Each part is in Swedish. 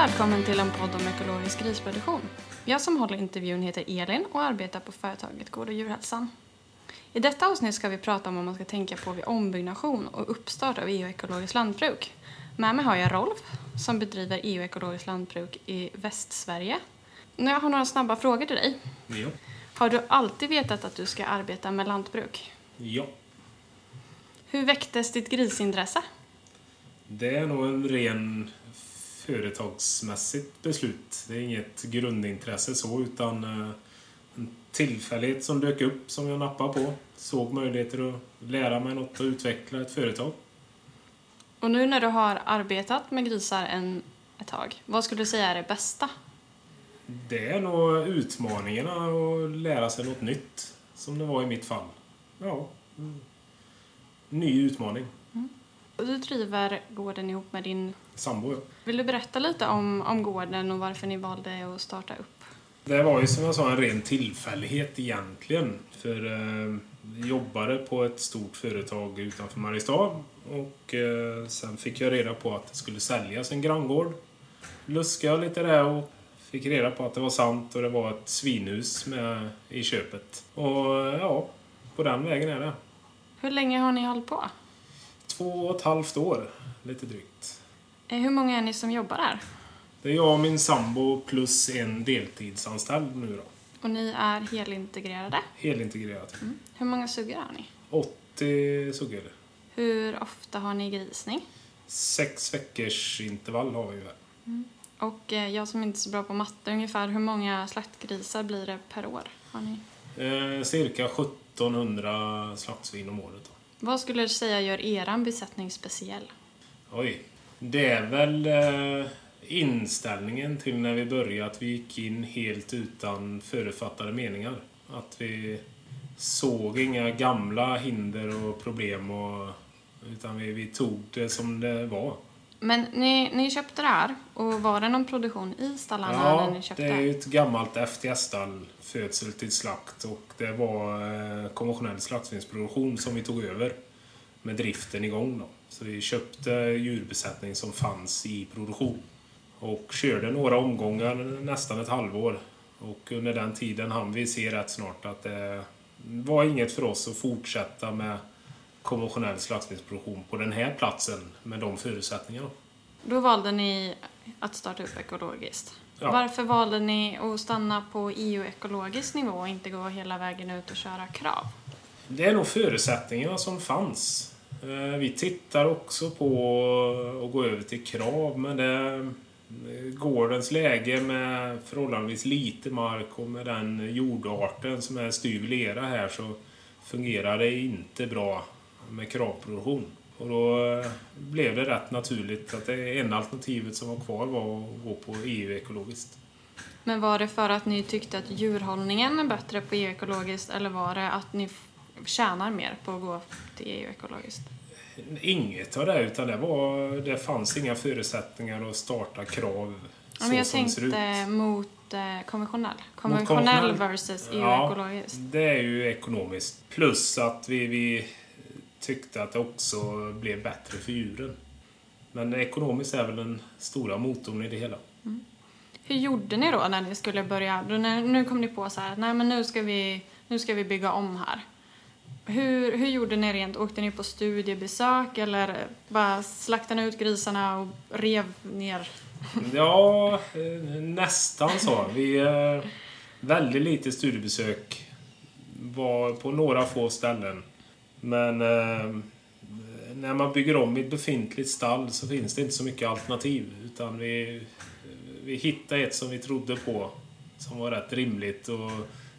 välkommen till en podd om ekologisk grisproduktion. Jag som håller intervjun heter Elin och arbetar på företaget Gård och djurhälsan. I detta avsnitt ska vi prata om vad man ska tänka på vid ombyggnation och uppstart av EU-ekologiskt lantbruk. Med mig har jag Rolf som bedriver EU-ekologiskt lantbruk i Västsverige. Nu har jag några snabba frågor till dig. Ja. Har du alltid vetat att du ska arbeta med lantbruk? ja. Hur väcktes ditt grisintresse? Det är nog en ren företagsmässigt beslut. Det är inget grundintresse så utan eh, en tillfällighet som dök upp som jag nappade på. Såg möjligheter att lära mig något och utveckla ett företag. Och nu när du har arbetat med grisar en, ett tag, vad skulle du säga är det bästa? Det är nog utmaningarna att lära sig något nytt som det var i mitt fall. Ja. mm. Ny utmaning. Och Du driver gården ihop med din... Sambo. Vill du berätta lite om, om gården och varför ni valde att starta upp? Det var ju som jag sa en ren tillfällighet egentligen. För eh, jobbade på ett stort företag utanför Mariestad och eh, sen fick jag reda på att det skulle säljas en granngård. Luskade lite där och fick reda på att det var sant och det var ett svinhus med i köpet. Och ja, på den vägen är det. Hur länge har ni hållit på? Två och ett halvt år, lite drygt. Eh, Hur många är ni som jobbar här? Det är jag och min sambo plus en deltidsanställd nu då. Och ni är helintegrerade? Helintegrerat. Hur många suggor har ni? 80 suggor. Hur ofta har ni grisning? Sex veckors intervall har vi ju här. Och eh, jag som inte är så bra på matte, ungefär hur många slaktgrisar blir det per år? Har ni? Eh, cirka 1700 slaktsvin om året. Då. Vad skulle du säga gör eran besättning speciell? Oj. Det är väl eh, inställningen till när vi började att vi gick in helt utan förutfattade meningar. Att vi såg inga gamla hinder och problem och, utan vi, vi tog det som det var. Men ni, ni köpte det här och var det någon produktion i stallarna när Ja, ni köpte? det är ju ett gammalt FTS-stall, födsel till slakt. Och det var eh, konventionell slaktsvinsproduktion som vi tog över med driften igång. Då. Så vi köpte djurbesättning som fanns i produktion. Och körde några omgångar, nästan ett halvår. Och under den tiden hann vi se rätt snart att det var inget för oss att fortsätta med konventionell slaktsvinsproduktion på den här platsen med de förutsättningarna. Då valde ni att starta upp ekologiskt. Ja. Varför valde ni att stanna på EU-ekologisk nivå och inte gå hela vägen ut och köra krav? Det är nog förutsättningarna som fanns. Eh, Vi tittar också på att gå över till krav, men det, gårdens läge med förhållandevis lite mark och med den jordarten som är styv lera här så fungerar det inte bra med kravproduktion. Och då eh, blev det rätt naturligt att det enda alternativet som var kvar var att gå på EU-ekologiskt. Men var det för att ni tyckte att djurhållningen är bättre på EU-ekologiskt eller var det att ni tjänar mer på att gå till EU-ekologiskt? Inget av det, utan det, var, det fanns inga förutsättningar att starta krav Ja, men jag så som det ser ut. tänkte mot eh, konventionell. Mot Konventionell versus Ja, EU-ekologiskt. det är ju ekonomiskt. Plus att vi, vi tyckte att det också blev bättre för djuren. Men ekonomiskt är väl den stora motorn i det hela. Hur gjorde ni då när ni skulle börja? När, nu kom ni på så här, nej men nu ska vi, nu ska vi bygga om här. Hur, hur gjorde ni rent? Åkte ni på studiebesök eller bara slaktade ni ut grisarna och rev ner? Ja, nästan så. Vi eh, väldigt lite studiebesök. Var på några få ställen. Men eh, när man bygger om i ett befintligt stall så finns det inte så mycket alternativ. Utan vi, vi hittade ett som vi trodde på. Som var rätt rimligt och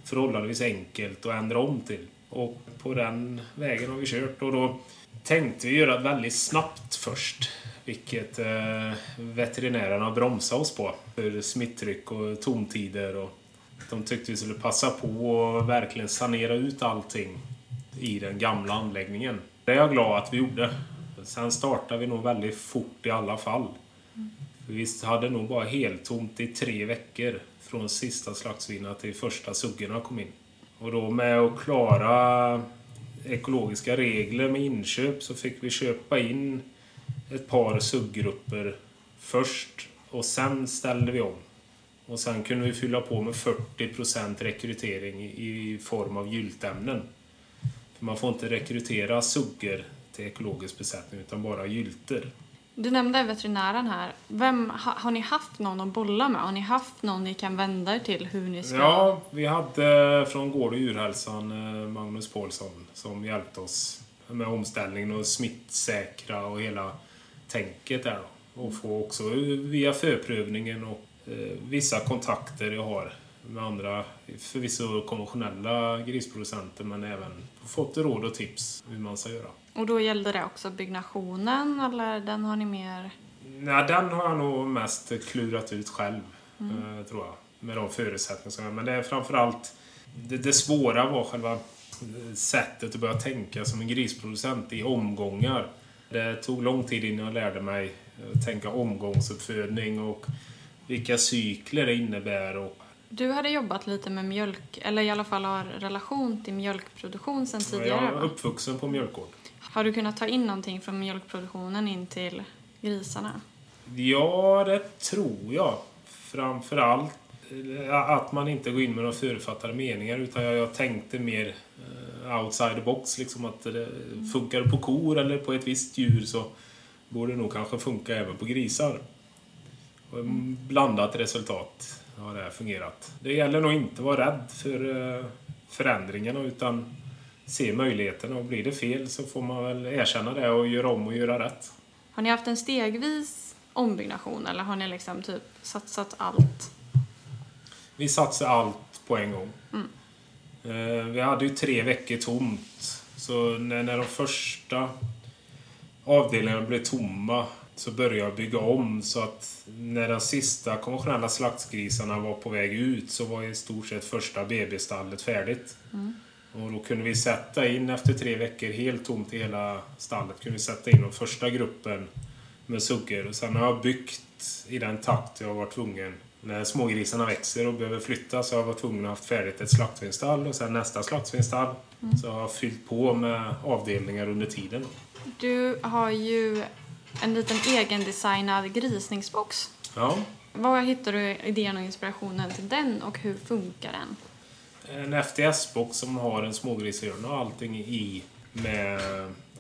förhållandevis enkelt att ändra om till. Och på den vägen har vi kört. Och då tänkte vi göra det väldigt snabbt först. Vilket eh, veterinärerna bromsade oss på. För smittryck och tomtider. Och de tyckte vi skulle passa på och verkligen sanera ut allting i den gamla anläggningen. Det är jag glad att vi gjorde. Sen startade vi nog väldigt fort i alla fall. För Vi hade nog bara heltomt i tre veckor från sista slaktsvinet till första suggorna kom in. Och då med att klara ekologiska regler med inköp så fick vi köpa in ett par sugggrupper först Och sen ställde vi om. Och sen kunde vi fylla på med 40% rekrytering i form av gyltämnen. Man får inte rekrytera suggor till ekologisk besättning utan bara gylter. Du nämnde veterinären här. Vem, ha, har ni haft någon att bolla med? Har ni haft någon ni kan vända er till hur ni ska... Ja, vi hade från Gård och djurhälsan eh, Magnus Paulsson som hjälpte oss med omställningen och smittsäkra och hela tänket där. Och få också via förprövningen och eh, vissa kontakter jag har med andra, förvisso konventionella grisproducenter men även fått råd och tips hur man ska göra. Och då gällde det också byggnationen eller den har ni mer? Nej, den har jag nog mest klurat ut själv, mm. Eh, tror jag. Med de förutsättningarna. Men det är framförallt det, det svåra var själva sättet att börja tänka som en grisproducent i omgångar. Det tog lång tid innan jag lärde mig att tänka omgångsuppfödning och vilka cykler det innebär. Och du hade jobbat lite med mjölk, eller i alla fall har relation till mjölkproduktion sen tidigare? Jag är uppvuxen på mjölkgård. Har du kunnat ta in någonting från mjölkproduktionen in till grisarna? Ja, det tror jag. Framförallt eh, att man inte går in med några förutfattade meningar utan jag tänkte mer eh, outside the box. Liksom att det funkar på kor eller på ett visst djur så borde det nog kanske funka även på grisar. Blandat resultat har det fungerat. Det gäller nog inte att vara rädd för eh, förändringarna utan se möjligheterna och blir det fel så får man väl erkänna det och göra om och göra rätt. Har ni haft en stegvis ombyggnation eller har ni liksom typ satsat allt? Vi satsade allt på en gång. Mm. Eh, vi hade ju tre veckor tomt. Så när, när de första avdelningarna blev tomma så började jag bygga om så att när de sista konventionella slaktgrisarna var på väg ut så var i stort sett första BB-stallet färdigt. Mm. Och då kunde vi sätta in, efter tre veckor, helt tomt i hela stallet, kunde vi sätta in den första gruppen med suggor. Och sen har jag byggt i den takt jag var tvungen. När smågrisarna växer och behöver flytta så har jag varit tvungen att ha färdigt ett slaktsvinstall och sen nästa slaktsvinstall. Mm. Så jag har fyllt på med avdelningar under tiden. Du har ju en liten egendesignad grisningsbox. Ja. Var hittar du idén och inspirationen till den och hur funkar den? en FTS-box som har en smågrishörna och allting i med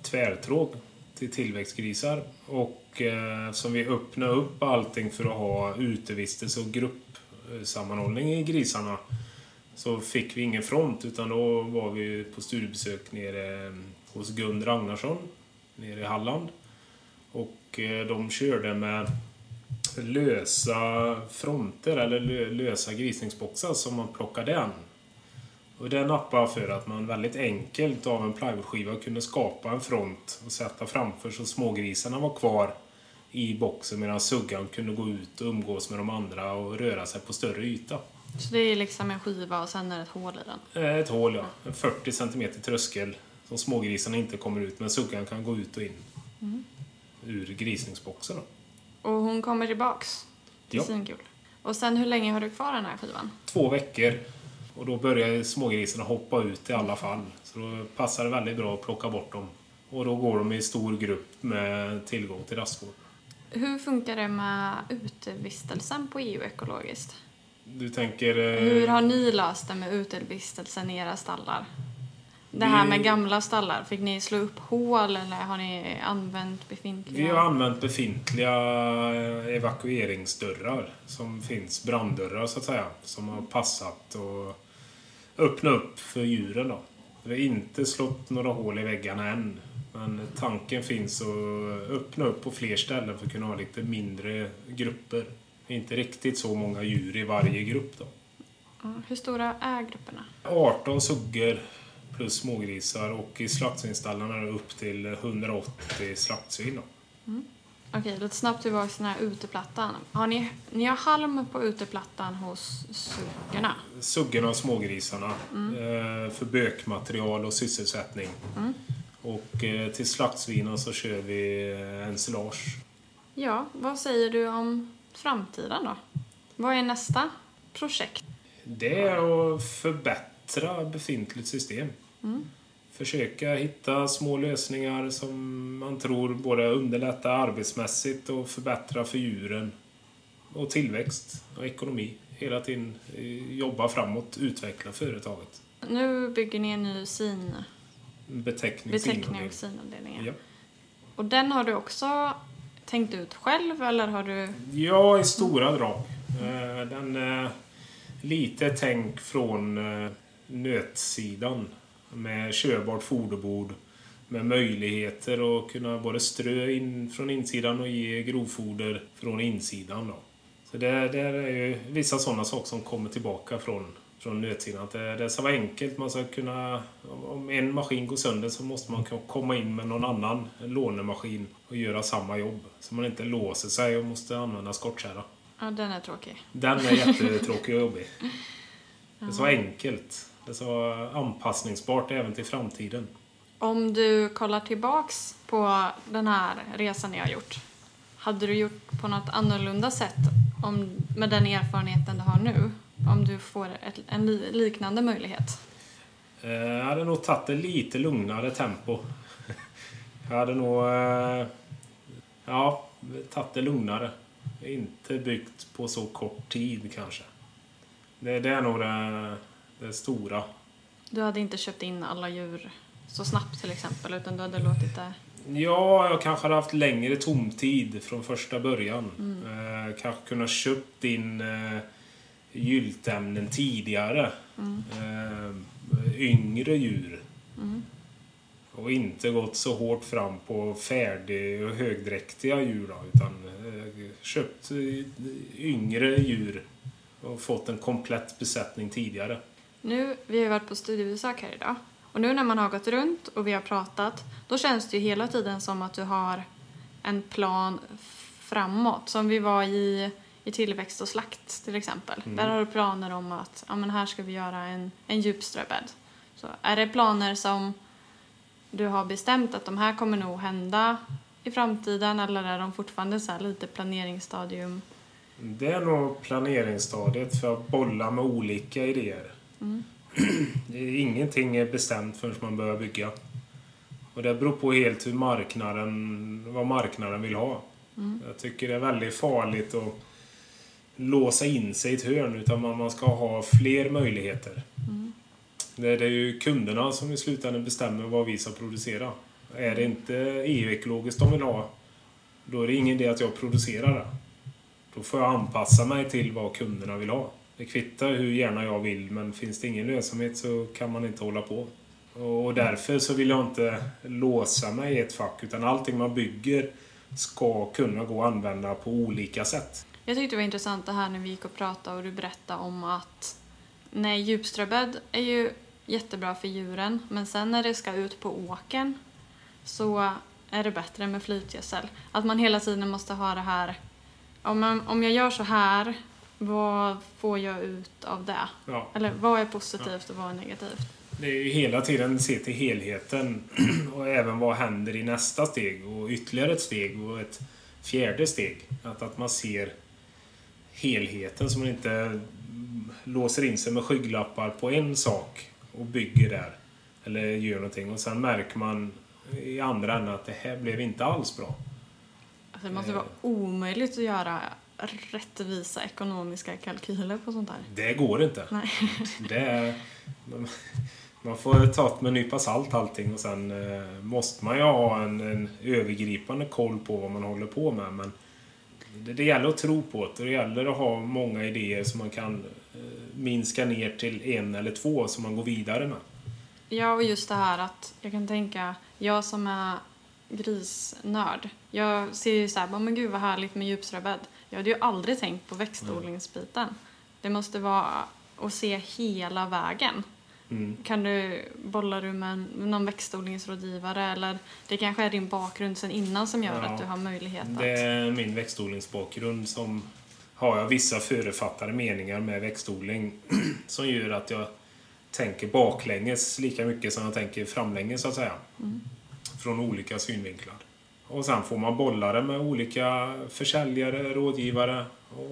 tvärtråg till tillväxtgrisar. Och eh, som vi öppnar upp allting för att ha utevistelse och gruppsammanhållning i grisarna så fick vi ingen front utan då var vi på studiebesök nere hos Gun Ragnarsson nere i Halland. Och eh, de körde med lösa fronter eller lösa grisningsboxar som man plockade an och det nappade för att man väldigt enkelt av en plywoodskiva kunde skapa en front och sätta framför så smågrisarna var kvar i boxen medan suggan kunde gå ut och umgås med de andra och röra sig på större yta. Så det är liksom en skiva och sen är det ett hål i den? Eh, ett hål, ja. En 40 cm tröskel som smågrisarna inte kommer ut men suggan kan gå ut och in mm. Ur grisningsboxen. Och hon kommer tillbaks? Är ja. svinkul. Och sen hur länge har du kvar den här skivan? Två veckor. Och då börjar smågrisarna hoppa ut i alla fall. Så då passar det väldigt bra att plocka bort dem. Och då går de i stor grupp med tillgång till rastgård. Hur funkar det med utevistelsen på EU ekologiskt? Du tänker... Eh... Hur har ni löst det med utevistelsen i era stallar? Det här med gamla stallar, fick ni slå upp hål eller har ni använt befintliga? Vi har använt befintliga eh, evakueringsdörrar som finns, branddörrar så att säga, som har passat och öppna upp för djuren då. Vi har inte slått några hål i väggarna än. Men tanken finns att öppna upp på fler ställen för att kunna ha lite mindre grupper. Inte riktigt så många djur i varje grupp då. Hur stora är grupperna? 18 suggor plus smågrisar och i slaktsvinstallarna upp till 180 slaktsvin. Mm. Okej, lite snabbt tillbaka till den här uteplattan. Har ni, ni har halm på uteplattan hos suggorna? Suggorna och smågrisarna. Mm. Eh, för bökmaterial och sysselsättning. Mm. Och eh, till slaktsvinen så kör vi eh, ensilage. Ja, vad säger du om framtiden då? Vad är nästa projekt? Det är att förbättra befintligt system. Mm försöka hitta små lösningar som man tror både underlättar arbetsmässigt och förbättrar för djuren. och tillväxt och ekonomi. Hela tiden eh, jobba framåt, utveckla företaget. Nu bygger ni en ny sin, Beteckning, beteckning och sinavdelningen. Ja. Och den har du också tänkt ut själv eller har du... Ja, i stora drag. Eh, Den är lite tänk från eh, nötsidan. Med körbart foderbord. Med möjligheter att kunna både strö in från insidan och ge grovfoder från insidan. Då. Så det, det är ju vissa sådana saker som kommer tillbaka från, från nötsidan. Att det, det ska vara enkelt. Man ska kunna, om en maskin går sönder så måste man kunna komma in med någon annan lånemaskin och göra samma jobb. Så man inte låser sig och måste använda skottkärra. Ja, den är tråkig. Den är jättetråkig och jobbig. Det ska vara enkelt. Vara anpassningsbart även till framtiden. Om du kollar tillbaks på den här resan ni har gjort. Hade du gjort på något annorlunda sätt om, med den erfarenheten du har nu? Om du får ett, en li, liknande möjlighet? Eh, Jag hade nog tagit det lite lugnare tempo. Jag hade nog... eh, Ja, tagit det lugnare. Inte byggt på så kort tid kanske. Det, det är nog det, det stora. Du hade inte köpt in alla djur så snabbt till exempel utan du hade låtit det... Ja, jag kanske hade haft längre tomtid från första början. Eh, kanske kunnat köpt in eh, gyltämnen tidigare. Eh, yngre djur. Och inte gått så hårt fram på färdig och högdräktiga djur då, utan eh, köpt eh, yngre djur och fått en komplett besättning tidigare. Nu, vi har ju varit på studiebesök här idag. Och nu när man har gått runt och vi har pratat, då känns det ju hela tiden som att du har en plan framåt. Som vi var i, i tillväxt och slakt till exempel. Där har du planer om att ja, men här ska vi göra en, en djupströbädd. Så är det planer som du har bestämt att de här kommer nog hända i framtiden eller är de fortfarande så här lite planeringsstadium? Det är nog planeringsstadiet för att bolla med olika idéer. Är- Ingenting är bestämt förrän man börjar bygga. Och det beror på helt hur marknaden, vad marknaden vill ha. Jag tycker det är väldigt farligt att låsa in sig i ett hörn utan man ska ha fler möjligheter. Det det är ju kunderna som i slutändan bestämmer vad vi ska producera. Är det inte EU-ekologiskt de vill ha, då är det ingen idé att jag producerar det. Då får jag anpassa mig till vad kunderna vill ha. Det kvittar hur gärna jag vill, men finns det ingen lönsamhet så kan man inte hålla på. Och därför så vill jag inte låsa mig i ett fack, utan allting man bygger ska kunna gå att använda på olika sätt. Jag tyckte det var intressant det här när vi gick och pratade och du berättade om att nej, djupströbädd är ju jättebra för djuren men sen när det ska ut på åken så är det bättre med flytgödsel. Att man hela tiden måste ha det här om, man, om jag gör så här, vad får jag ut av det? Ja. Eller vad är positivt och vad är negativt? Det är ju hela tiden se till helheten och även vad händer i nästa steg och ytterligare ett steg och ett fjärde steg. Att, att man ser helheten så man inte låser in sig med skygglappar på en sak och bygger där. Eller gör någonting och sen märker man i andra änden att det här blev inte alls bra. Alltså det måste vara omöjligt att göra rättvisa ekonomiska kalkyler på sånt här. Det går inte. Nej. Det är, man- får ta med en nypa salt allting och sen eh, måste man ju ha en, en övergripande koll på vad man håller på med. Men det, det gäller att tro på det och det gäller att ha många idéer som man kan eh, minska ner till en eller två som man går vidare med. Ja, och just det här att jag kan tänka, jag som är grisnörd, jag ser ju så här, "Bara, men gud vad härligt med djupströbädd. Jag hade ju aldrig tänkt på växtodlingsbiten. Det måste vara att se hela vägen. Mm. Kan du, bollar du med någon växtodlingsrådgivare eller det kanske är din bakgrund sen innan som gör Ja, att du har möjlighet att... Det är min växtodlingsbakgrund som har jag vissa förutfattade meningar med växtodling som gör att jag tänker baklänges lika mycket som jag tänker framlänges så att säga. Från olika synvinklar. Och sen får man bolla det med olika försäljare, rådgivare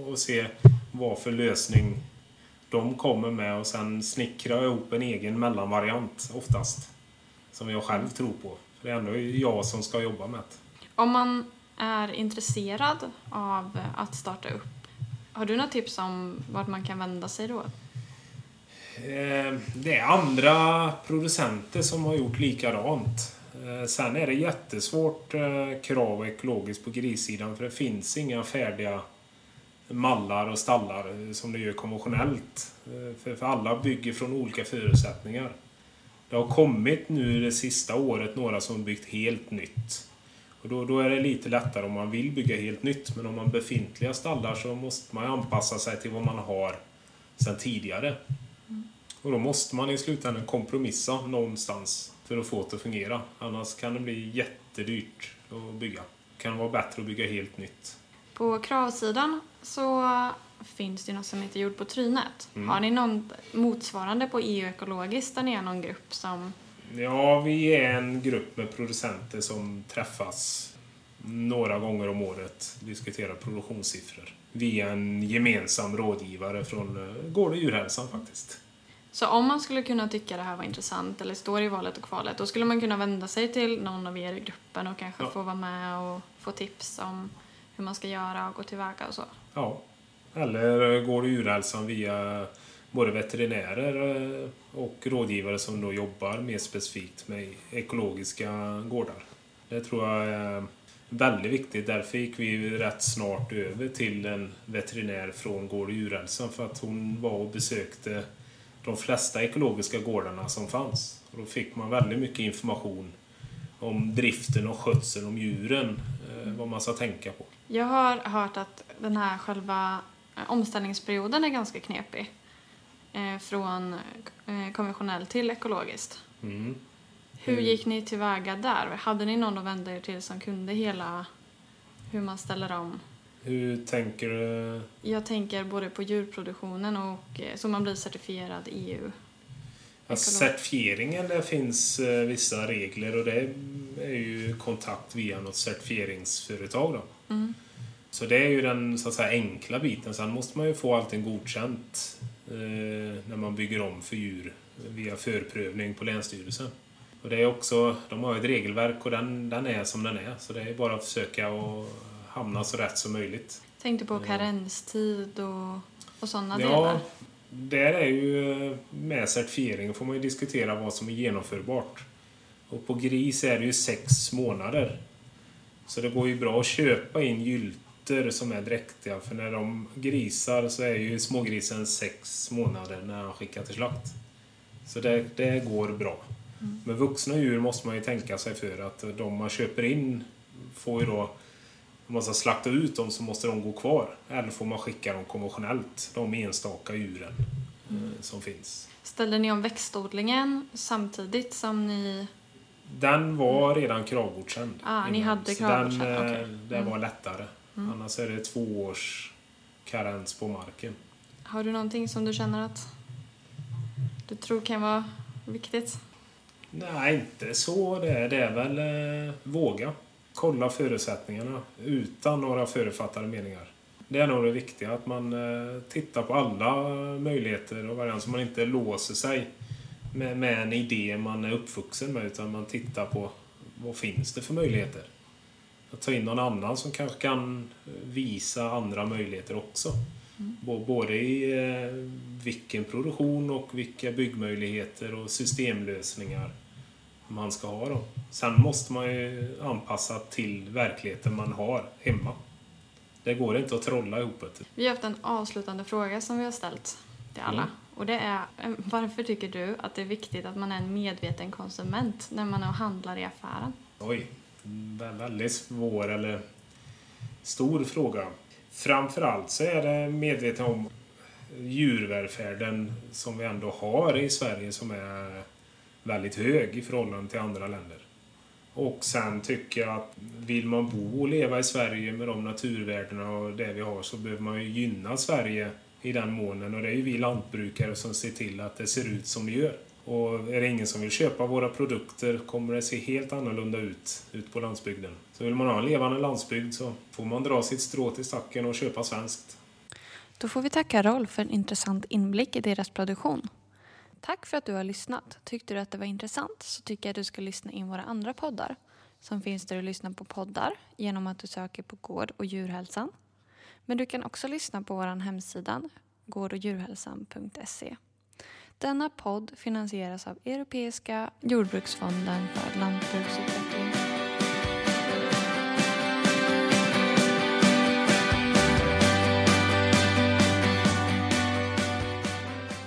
och, se vad för lösning de kommer med och sen snickrar jag ihop en egen mellanvariant oftast. Som jag själv tror på. För det är ändå jag som ska jobba med det. Om man är intresserad av att starta upp, Har du några tips om vart man kan vända sig då? Eh, det är andra producenter som har gjort likadant. Eh, sen är det jättesvårt eh, krav ekologiskt på grissidan för det finns inga färdiga mallar och stallar som det gör konventionellt. För alla bygger från olika förutsättningar. Det har kommit nu det sista året några som byggt helt nytt. Och då, då är det lite lättare om man vill bygga helt nytt. Men om man befintliga stallar så måste man anpassa sig till vad man har sedan tidigare. Och då måste man i slutändan kompromissa någonstans för att få det att fungera. Annars kan det bli jättedyrt att bygga. Det kan vara bättre att bygga helt nytt. På kravsidan så finns det något som heter Jord på trynet. Mm. Har ni någon motsvarande på EU ekologiskt där ni är någon grupp som... Ja, vi är en grupp med producenter som träffas några gånger om året diskuterar produktionssiffror via en gemensam rådgivare från eh, Gård och djurhälsan faktiskt. Så om man skulle kunna tycka det här var intressant eller står i valet och kvalet då skulle man kunna vända sig till någon av er i gruppen och kanske ja. få vara med och få tips om hur man ska göra och gå tillväga och så? Ja. Eller går det djurhälsan via både veterinärer eh, och rådgivare som då jobbar mer specifikt med ekologiska gårdar. Det tror jag är väldigt viktigt. Därför gick vi rätt snart över till en veterinär från Gård och djurhälsan för att hon var och besökte de flesta ekologiska gårdarna som fanns. Och då fick man väldigt mycket information om driften och skötseln om djuren, eh, vad man ska tänka på. Jag har hört att den här själva eh, omställningsperioden är ganska knepig. Eh, från konventionell till ekologiskt. Mm. Hur gick ni tillväga där? Hade ni någon att vända er till som kunde hela hur man ställer om? Hur tänker du? Jag tänker både på djurproduktionen och så man blir certifierad EU. Ja, certifieringen, det finns vissa regler och det är ju kontakt via något certifieringsföretag. Då. Mm. Så det är ju den så att säga, enkla biten. Sen måste man ju få allting godkänt eh, när man bygger om för djur via förprövning på Länsstyrelsen. Och det är också, de har ett regelverk och den, den är som den är. Så det är bara att försöka att hamna så rätt som möjligt. Tänkte på karenstid och, och sådana ja, delar? Där är ju med certifieringen får man ju diskutera vad som är genomförbart. Och på gris är det ju sex månader. Så det går ju bra att köpa in gylter som är dräktiga. För när de grisar så är ju smågrisen sex månader när han skickar till slakt. Så det, det går bra. Mm. Men vuxna djur måste man ju tänka sig för att de man köper in får ju då om man ska slakta ut dem så måste de gå kvar. Eller får man skicka dem konventionellt, de enstaka djuren mm. som finns. Ställde ni om växtodlingen samtidigt som ni den var redan kravgodkänd. Ah, ni hade kravgodkänd, Den, okay. Eh, det var mm. lättare. Mm. Annars är det två års karens på marken. Har du någonting som du känner att du tror kan vara viktigt? Nej, inte så. Det är, det är väl eh, våga. Kolla förutsättningarna utan några förutfattade meningar. Det är nog det viktiga, att man eh, tittar på alla möjligheter och varianter så man inte låser sig med, med en idé man är uppvuxen med utan man tittar på vad finns det för möjligheter. Att ta in någon annan som kanske kan visa andra möjligheter också. Mm. Både i eh, vilken produktion och vilka byggmöjligheter och systemlösningar man ska ha. Då. Sen måste man ju anpassa till verkligheten man har hemma. Det går inte att trolla ihop det. Vi har haft en avslutande fråga som vi har ställt till alla. Mm. Och det är, eh, varför tycker du att det är viktigt att man är en medveten konsument när man är och handlar i affären? Oj, väldigt svår eller stor fråga. Framförallt så är det medveten om djurvälfärden som vi ändå har i Sverige som är väldigt hög i förhållande till andra länder. Och sen tycker jag att vill man bo och leva i Sverige med de naturvärdena och det vi har så behöver man ju gynna Sverige i den månen och det är ju vi lantbrukare som ser till att det ser ut som det gör. Och är det ingen som vill köpa våra produkter kommer det se helt annorlunda ut ut på landsbygden. Så vill man ha en levande landsbygd så får man dra sitt strå till stacken och köpa svenskt. Då får vi tacka Rolf för en intressant inblick i deras produktion. Tack för att du har lyssnat. Tyckte du att det var intressant så tycker jag att du ska lyssna in våra andra poddar som finns där du lyssnar på poddar genom att du söker på Gård och djurhälsan. Men du kan också lyssna på vår hemsida gårdohdjurhälsan.se. Denna podd finansieras av Europeiska jordbruksfonden för lantbruksutveckling